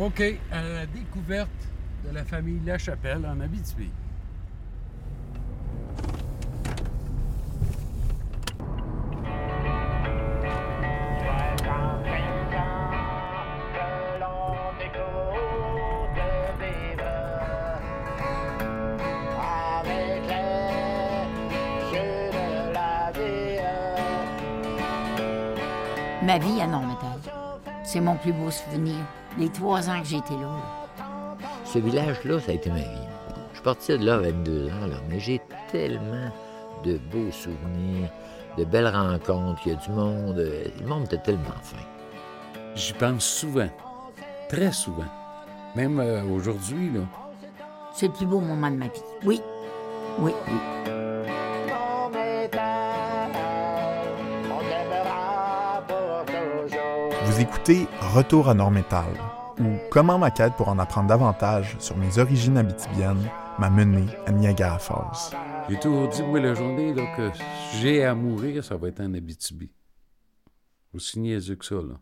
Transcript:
OK, à la découverte de la famille Lachapelle en Abitibi. Ma vie à Normétal, c'est mon plus beau souvenir. Les trois ans que j'ai été là. là. Ce village-là, ça a été ma vie. Je suis parti de là à 22 ans, là, mais j'ai tellement de beaux souvenirs, de belles rencontres, il y a du monde. Le monde était tellement fin. J'y pense souvent, très souvent. Même euh, aujourd'hui, là. C'est le plus beau moment de ma vie. Oui, oui, oui. Vous écoutez Retour à Normétal, ou comment ma quête pour en apprendre davantage sur mes origines habitibiennes m'a mené à Niagara Falls. J'ai toujours dit, moi, la journée là, que j'ai à mourir, ça va être en Abitibi. Aussi niaiseux que ça, là.